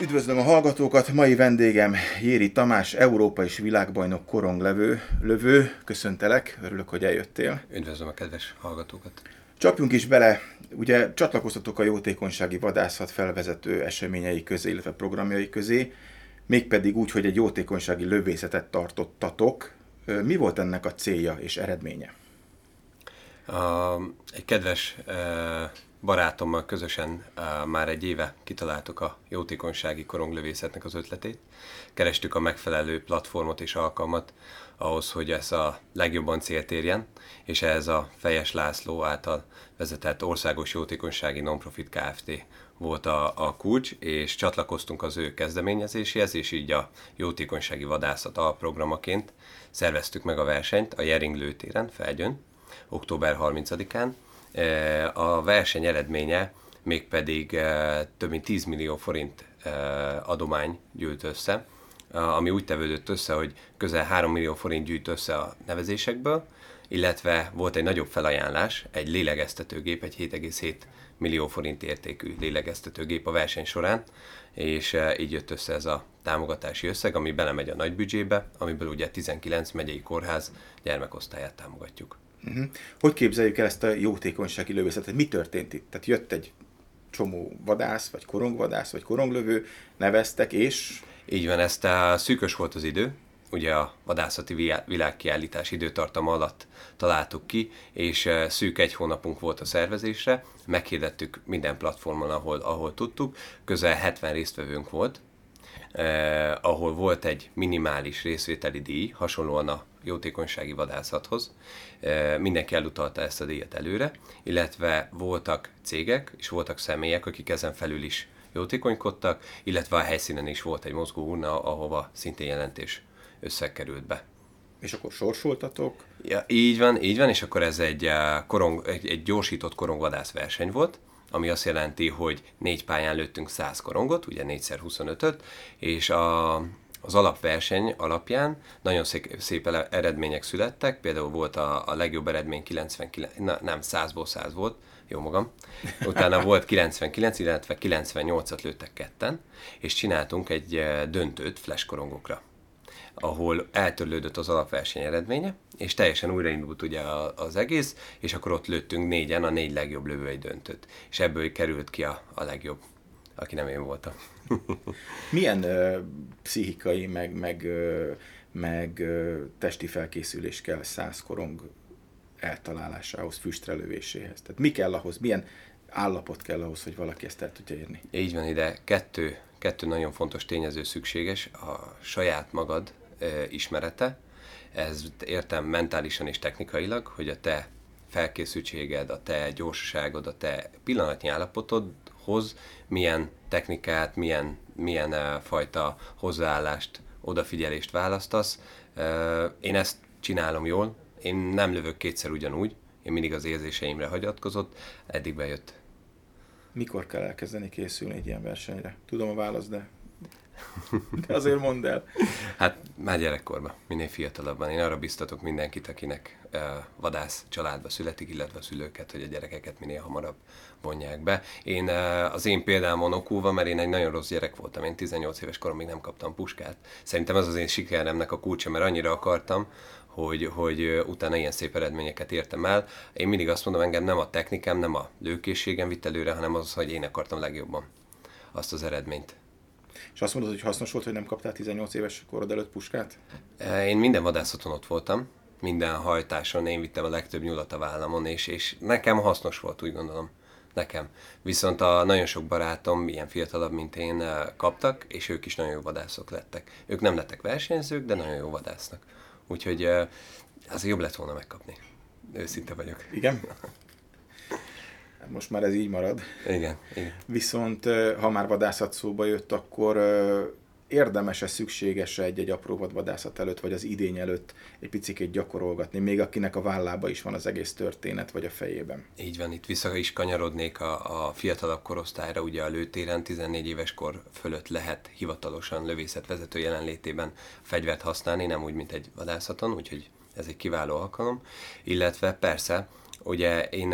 Üdvözlöm a hallgatókat! Mai vendégem Jéri Tamás, Európa és világbajnok koronglevő, lövő. Köszöntelek, örülök, hogy eljöttél. Üdvözlöm a kedves hallgatókat! Csapjunk is bele, ugye csatlakoztatok a jótékonysági vadászat felvezető eseményei közé, illetve programjai közé, mégpedig úgy, hogy egy jótékonysági lövészetet tartottatok. Mi volt ennek a célja és eredménye? A, egy kedves barátommal közösen már egy éve kitaláltuk a jótékonysági koronglövészetnek az ötletét. Kerestük a megfelelő platformot és alkalmat ahhoz, hogy ez a legjobban célt érjen, és ehhez a Fejes László által vezetett Országos Jótékonysági Nonprofit Kft. volt a, a kulcs, és csatlakoztunk az ő kezdeményezéséhez, és így a jótékonysági vadászat alprogramaként szerveztük meg a versenyt a Jering lőtéren, Felgyön, október 30-án, Eh, a verseny eredménye mégpedig eh, több mint 10 millió forint eh, adomány gyűlt össze, ami úgy tevődött össze, hogy közel 3 millió forint gyűjt össze a nevezésekből, illetve volt egy nagyobb felajánlás, egy lélegeztetőgép, egy 7,7 millió forint értékű lélegeztetőgép a verseny során, és így jött össze ez a támogatási összeg, ami belemegy a nagy büdzsébe, amiből ugye 19 megyei kórház gyermekosztályát támogatjuk. Uh-huh. Hogy képzeljük el ezt a jótékonysági lövészetet? Mi történt itt? Tehát jött egy csomó vadász, vagy korongvadász, vagy koronglövő, neveztek, és... Így van, ezt a szűkös volt az idő, ugye a vadászati világkiállítás időtartama alatt találtuk ki, és szűk egy hónapunk volt a szervezésre, meghirdettük minden platformon, ahol, ahol tudtuk, közel 70 résztvevőnk volt, eh, ahol volt egy minimális részvételi díj, hasonlóan a jótékonysági vadászathoz. Mindenki elutalta ezt a díjat előre, illetve voltak cégek és voltak személyek, akik ezen felül is jótékonykodtak, illetve a helyszínen is volt egy mozgó urna, ahova szintén jelentés összekerült be. És akkor sorsoltatok? Ja, így van, így van, és akkor ez egy, korong, egy, egy gyorsított korongvadász verseny volt, ami azt jelenti, hogy négy pályán lőttünk 100 korongot, ugye 4x25-öt, és a, az alapverseny alapján nagyon szép, szép eredmények születtek, például volt a, a legjobb eredmény 99, na, nem, 100-ból 100 volt, jó magam. Utána volt 99, illetve 98-at lőttek ketten, és csináltunk egy eh, döntőt flash korongokra ahol eltörlődött az alapverseny eredménye, és teljesen újraindult ugye az egész, és akkor ott lőttünk négyen a négy legjobb lövői döntőt, és ebből került ki a, a legjobb, aki nem én voltam. Milyen ö, pszichikai, meg, meg, ö, meg ö, testi felkészülés kell száz korong eltalálásához, füstrelövéséhez? Tehát mi kell ahhoz, milyen állapot kell ahhoz, hogy valaki ezt el tudja érni? Így van ide. Kettő, kettő nagyon fontos tényező szükséges. A saját magad ö, ismerete, ez értem mentálisan és technikailag, hogy a te felkészültséged, a te gyorsaságod, a te pillanatnyi állapotodhoz milyen technikát, milyen, milyen fajta hozzáállást, odafigyelést választasz. Én ezt csinálom jól, én nem lövök kétszer ugyanúgy, én mindig az érzéseimre hagyatkozott, eddig bejött. Mikor kell elkezdeni készülni egy ilyen versenyre? Tudom a választ, de de azért mondd el. Hát már gyerekkorban, minél fiatalabban. Én arra biztatok mindenkit, akinek uh, vadász családba születik, illetve a szülőket, hogy a gyerekeket minél hamarabb vonják be. Én uh, az én példámon okulva, mert én egy nagyon rossz gyerek voltam, én 18 éves korom még nem kaptam puskát. Szerintem ez az én sikeremnek a kulcsa, mert annyira akartam, hogy, hogy utána ilyen szép eredményeket értem el. Én mindig azt mondom, engem nem a technikám, nem a lőkészségem vitt előre, hanem az, hogy én akartam legjobban azt az eredményt. És azt mondod, hogy hasznos volt, hogy nem kaptál 18 éves korod előtt puskát? E, én minden vadászaton ott voltam, minden hajtáson én vittem a legtöbb nyulat a vállamon, és, és nekem hasznos volt, úgy gondolom. Nekem. Viszont a nagyon sok barátom, ilyen fiatalabb, mint én, e, kaptak, és ők is nagyon jó vadászok lettek. Ők nem lettek versenyzők, de nagyon jó vadásznak. Úgyhogy e, azért jobb lett volna megkapni. Őszinte vagyok. Igen? most már ez így marad. Igen, igen. Viszont ha már vadászat szóba jött, akkor érdemes-e, szükséges-e egy-egy apró vadvadászat előtt, vagy az idény előtt egy picit gyakorolgatni, még akinek a vállába is van az egész történet, vagy a fejében? Így van, itt vissza is kanyarodnék a, a fiatalabb korosztályra, ugye a lőtéren 14 éves kor fölött lehet hivatalosan lövészetvezető jelenlétében fegyvert használni, nem úgy, mint egy vadászaton, úgyhogy ez egy kiváló alkalom, illetve persze ugye én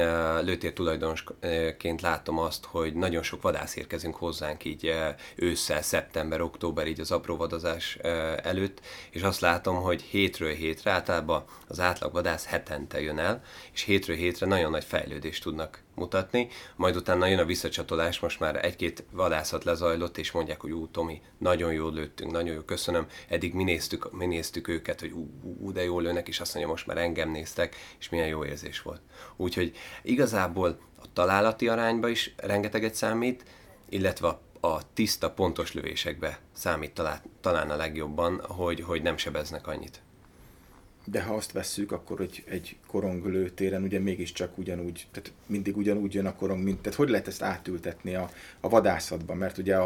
lőtér tulajdonosként látom azt, hogy nagyon sok vadász érkezünk hozzánk így ősszel, szeptember, október, így az apró vadazás előtt, és azt látom, hogy hétről hétre általában az átlag vadász hetente jön el, és hétről hétre nagyon nagy fejlődést tudnak mutatni, majd utána jön a visszacsatolás, most már egy-két vadászat lezajlott, és mondják, hogy ú, Tomi, nagyon jól lőttünk, nagyon jó, köszönöm, eddig mi néztük, mi néztük őket, hogy ú, ú, de jól lőnek, és azt mondja, most már engem néztek, és milyen jó érzés volt. Úgyhogy igazából a találati arányba is rengeteget számít, illetve a tiszta, pontos lövésekbe számít talán, talán a legjobban, hogy, hogy nem sebeznek annyit. De ha azt vesszük, akkor hogy egy korong lőtéren ugye mégiscsak ugyanúgy, tehát mindig ugyanúgy jön a korong, mint, tehát hogy lehet ezt átültetni a, a vadászatban, mert ugye a,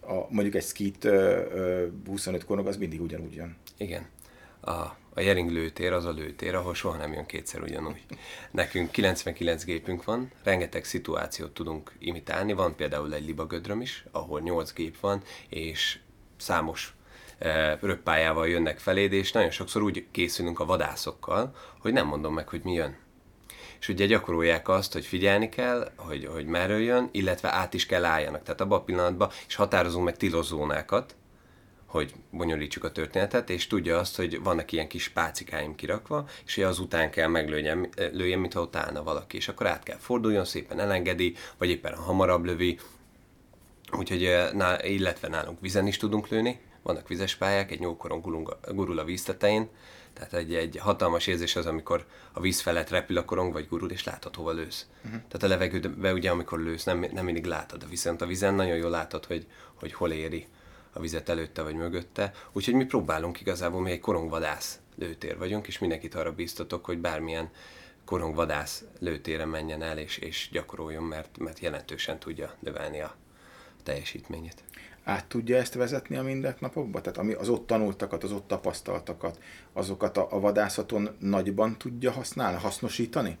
a mondjuk egy skit ö, ö, 25 korong az mindig ugyanúgy jön. Igen. A, a Jering lőtér az a lőtér, ahol soha nem jön kétszer ugyanúgy. Nekünk 99 gépünk van, rengeteg szituációt tudunk imitálni, van például egy libagödröm is, ahol 8 gép van, és számos röppájával jönnek feléd, és nagyon sokszor úgy készülünk a vadászokkal, hogy nem mondom meg, hogy mi jön. És ugye gyakorolják azt, hogy figyelni kell, hogy, hogy merről jön, illetve át is kell álljanak. Tehát abban a pillanatban, és határozunk meg tilozónákat, hogy bonyolítsuk a történetet, és tudja azt, hogy vannak ilyen kis pácikáim kirakva, és hogy azután kell meglőjem, lőjem, mintha ott valaki, és akkor át kell forduljon, szépen elengedi, vagy éppen hamarabb lövi, úgyhogy, e, illetve nálunk vizen is tudunk lőni, vannak vizes pályák, egy nyókoron gurul a víztetején, tehát egy, egy hatalmas érzés az, amikor a víz felett repül a korong, vagy gurul, és látod, hova lősz. Uh-huh. Tehát a levegőbe ugye, amikor lősz, nem, nem mindig látod, viszont a vízen nagyon jól látod, hogy, hogy hol éri a vizet előtte vagy mögötte. Úgyhogy mi próbálunk igazából, mi egy korongvadász lőtér vagyunk, és mindenkit arra bíztatok, hogy bármilyen korongvadász lőtéren menjen el, és, és gyakoroljon, mert, mert jelentősen tudja növelni a teljesítményét át tudja ezt vezetni a mindennapokba? Tehát ami az ott tanultakat, az ott tapasztaltakat, azokat a, a vadászaton nagyban tudja használni, hasznosítani?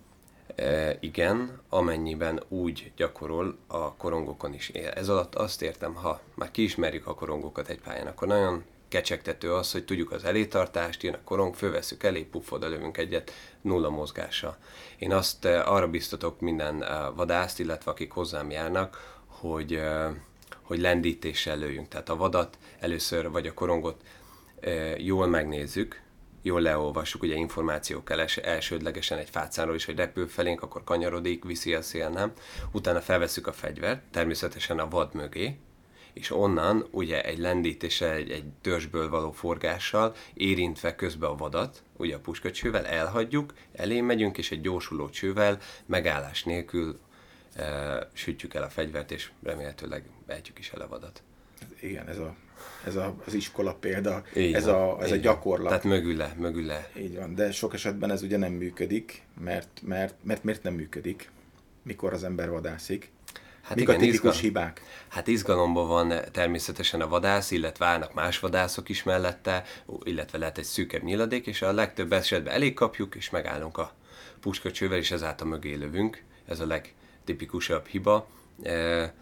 E, igen, amennyiben úgy gyakorol a korongokon is. Ez alatt azt értem, ha már kiismerjük a korongokat egy pályán, akkor nagyon kecsegtető az, hogy tudjuk az elétartást, jön a korong, fölveszük elé, puff, lövünk egyet, nulla mozgása. Én azt arra biztatok minden vadászt, illetve akik hozzám járnak, hogy hogy lendítéssel lőjünk. Tehát a vadat először, vagy a korongot jól megnézzük, jól leolvassuk, ugye információk els, elsődlegesen egy fácánról is, hogy repül felénk, akkor kanyarodik, viszi a szél, nem? Utána felveszük a fegyvert, természetesen a vad mögé, és onnan ugye egy lendítéssel, egy, egy törzsből való forgással, érintve közbe a vadat, ugye a puskacsővel elhagyjuk, elé megyünk, és egy gyorsuló csővel megállás nélkül sütjük el a fegyvert, és remélhetőleg ejtjük is el a vadat. Igen, ez, a, ez a, az iskola példa, így ez, van, a, ez a gyakorlat. Tehát mögül le, mögül le. Így van, de sok esetben ez ugye nem működik, mert, mert, mert miért nem működik, mikor az ember vadászik? Hát Mik igen, a tipikus izgal... hibák? Hát izgalomban van természetesen a vadász, illetve állnak más vadászok is mellette, illetve lehet egy szűkebb nyiladék, és a legtöbb esetben elég kapjuk, és megállunk a puskacsővel, és ezáltal mögé lövünk. Ez a leg, tipikusabb hiba. E,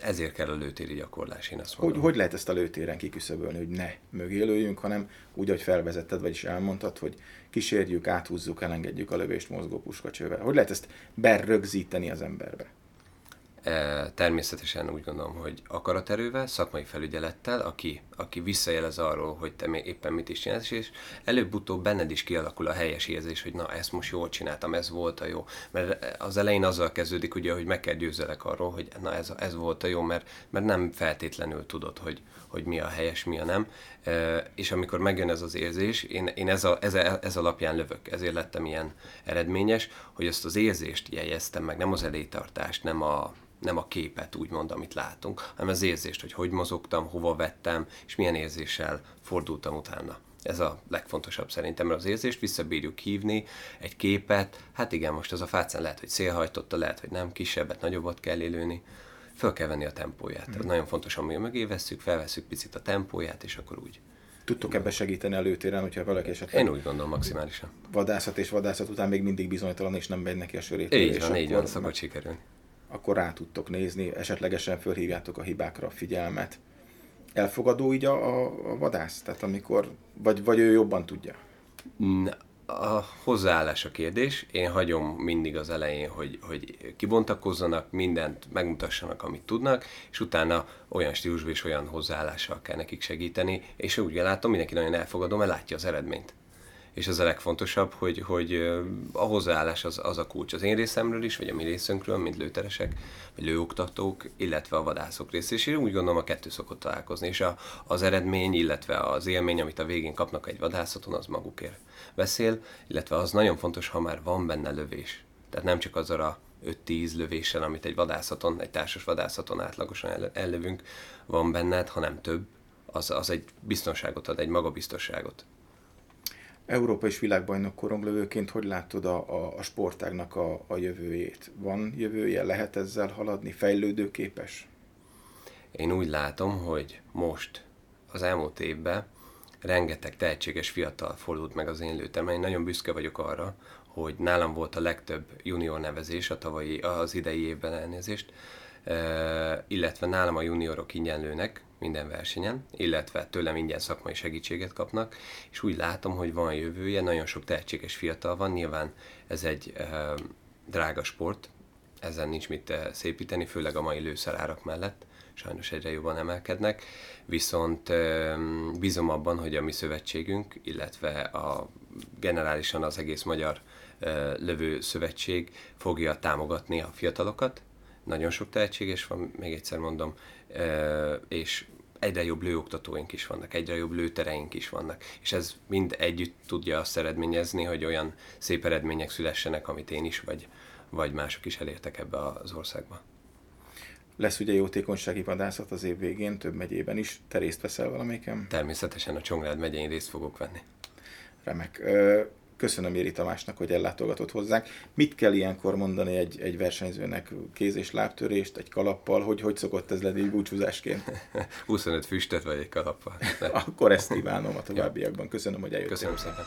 ezért kell a lőtéri gyakorlás, én azt mondom. Hogy, hogy lehet ezt a lőtéren kiküszöbölni, hogy ne mögé lőjünk, hanem úgy, ahogy felvezetted, vagyis elmondtad, hogy kísérjük, áthúzzuk, elengedjük a lövést mozgó puskacsővel. Hogy lehet ezt berögzíteni az emberbe? Természetesen úgy gondolom, hogy akaraterővel, szakmai felügyelettel, aki, aki visszajelez arról, hogy te éppen mit is csinálsz, és előbb-utóbb benned is kialakul a helyes érzés, hogy na, ezt most jól csináltam, ez volt a jó. Mert az elején azzal kezdődik, ugye, hogy meg kell győzelek arról, hogy na, ez, ez volt a jó, mert, mert nem feltétlenül tudod, hogy, hogy mi a helyes, mi a nem. És amikor megjön ez az érzés, én, én ez, a, ez, a, ez alapján lövök, ezért lettem ilyen eredményes, hogy ezt az érzést jegyeztem meg, nem az elétartást, nem a, nem a képet úgymond, amit látunk, hanem az érzést, hogy hogy mozogtam, hova vettem, és milyen érzéssel fordultam utána. Ez a legfontosabb szerintem, mert az érzést visszabírjuk hívni, egy képet, hát igen, most az a fácán lehet, hogy szélhajtotta, lehet, hogy nem, kisebbet, nagyobbat kell élőni, föl kell venni a tempóját. Mm. Ez nagyon fontos, ami mögé vesszük, felveszünk picit a tempóját, és akkor úgy. Tudtok ebbe segíteni előtéren, hogyha valaki esetleg... Én úgy gondolom maximálisan. Vadászat és vadászat után még mindig bizonytalan, és nem megy neki a sörét. Így van, így van, szokott sikerülni akkor rá tudtok nézni, esetlegesen fölhívjátok a hibákra a figyelmet. Elfogadó így a, a, a vadász? Tehát amikor, vagy, vagy ő jobban tudja? a hozzáállás a kérdés. Én hagyom mindig az elején, hogy, hogy kibontakozzanak, mindent megmutassanak, amit tudnak, és utána olyan stílusban és olyan hozzáállással kell nekik segíteni, és úgy látom, mindenki nagyon elfogadom, mert látja az eredményt és az a legfontosabb, hogy, hogy a hozzáállás az, az a kulcs az én részemről is, vagy a mi részünkről, mint lőteresek, vagy lőoktatók, illetve a vadászok rész. És én úgy gondolom, a kettő szokott találkozni, és a, az eredmény, illetve az élmény, amit a végén kapnak egy vadászaton, az magukért beszél, illetve az nagyon fontos, ha már van benne lövés. Tehát nem csak azzal a 5-10 lövéssel, amit egy vadászaton, egy társas vadászaton átlagosan ellövünk, van benned, hanem több, az, az egy biztonságot ad, egy magabiztosságot. Európa és világbajnok koronglövőként hogy látod a, a, a sportágnak a, a jövőjét? Van jövője? Lehet ezzel haladni? Fejlődőképes? Én úgy látom, hogy most, az elmúlt évben rengeteg tehetséges fiatal fordult meg az én lőtem. Én nagyon büszke vagyok arra, hogy nálam volt a legtöbb junior nevezés a tavalyi, az idei évben elnézést, illetve nálam a juniorok ingyen lőnek, minden versenyen, illetve tőlem ingyen szakmai segítséget kapnak, és úgy látom, hogy van jövője, nagyon sok tehetséges fiatal van, nyilván ez egy e, drága sport, ezen nincs mit szépíteni, főleg a mai lőszerárak mellett, sajnos egyre jobban emelkednek, viszont e, bízom abban, hogy a mi szövetségünk, illetve a generálisan az egész magyar e, lövő szövetség fogja támogatni a fiatalokat, nagyon sok tehetséges van, még egyszer mondom, és egyre jobb lőoktatóink is vannak, egyre jobb lőtereink is vannak, és ez mind együtt tudja azt eredményezni, hogy olyan szép eredmények szülessenek, amit én is, vagy, vagy mások is elértek ebbe az országba. Lesz ugye jótékonysági vadászat az év végén, több megyében is. Te részt veszel valamelyiken? Természetesen a Csongrád megyén részt fogok venni. Remek. Köszönöm Éri Tamásnak, hogy ellátogatott hozzánk. Mit kell ilyenkor mondani egy, egy versenyzőnek? Kéz- és lábtörést, egy kalappal? Hogy, hogy szokott ez lenni búcsúzásként? 25 füstet vagy egy kalappal. Akkor ezt kívánom a továbbiakban. Köszönöm, hogy eljöttél. Köszönöm szépen.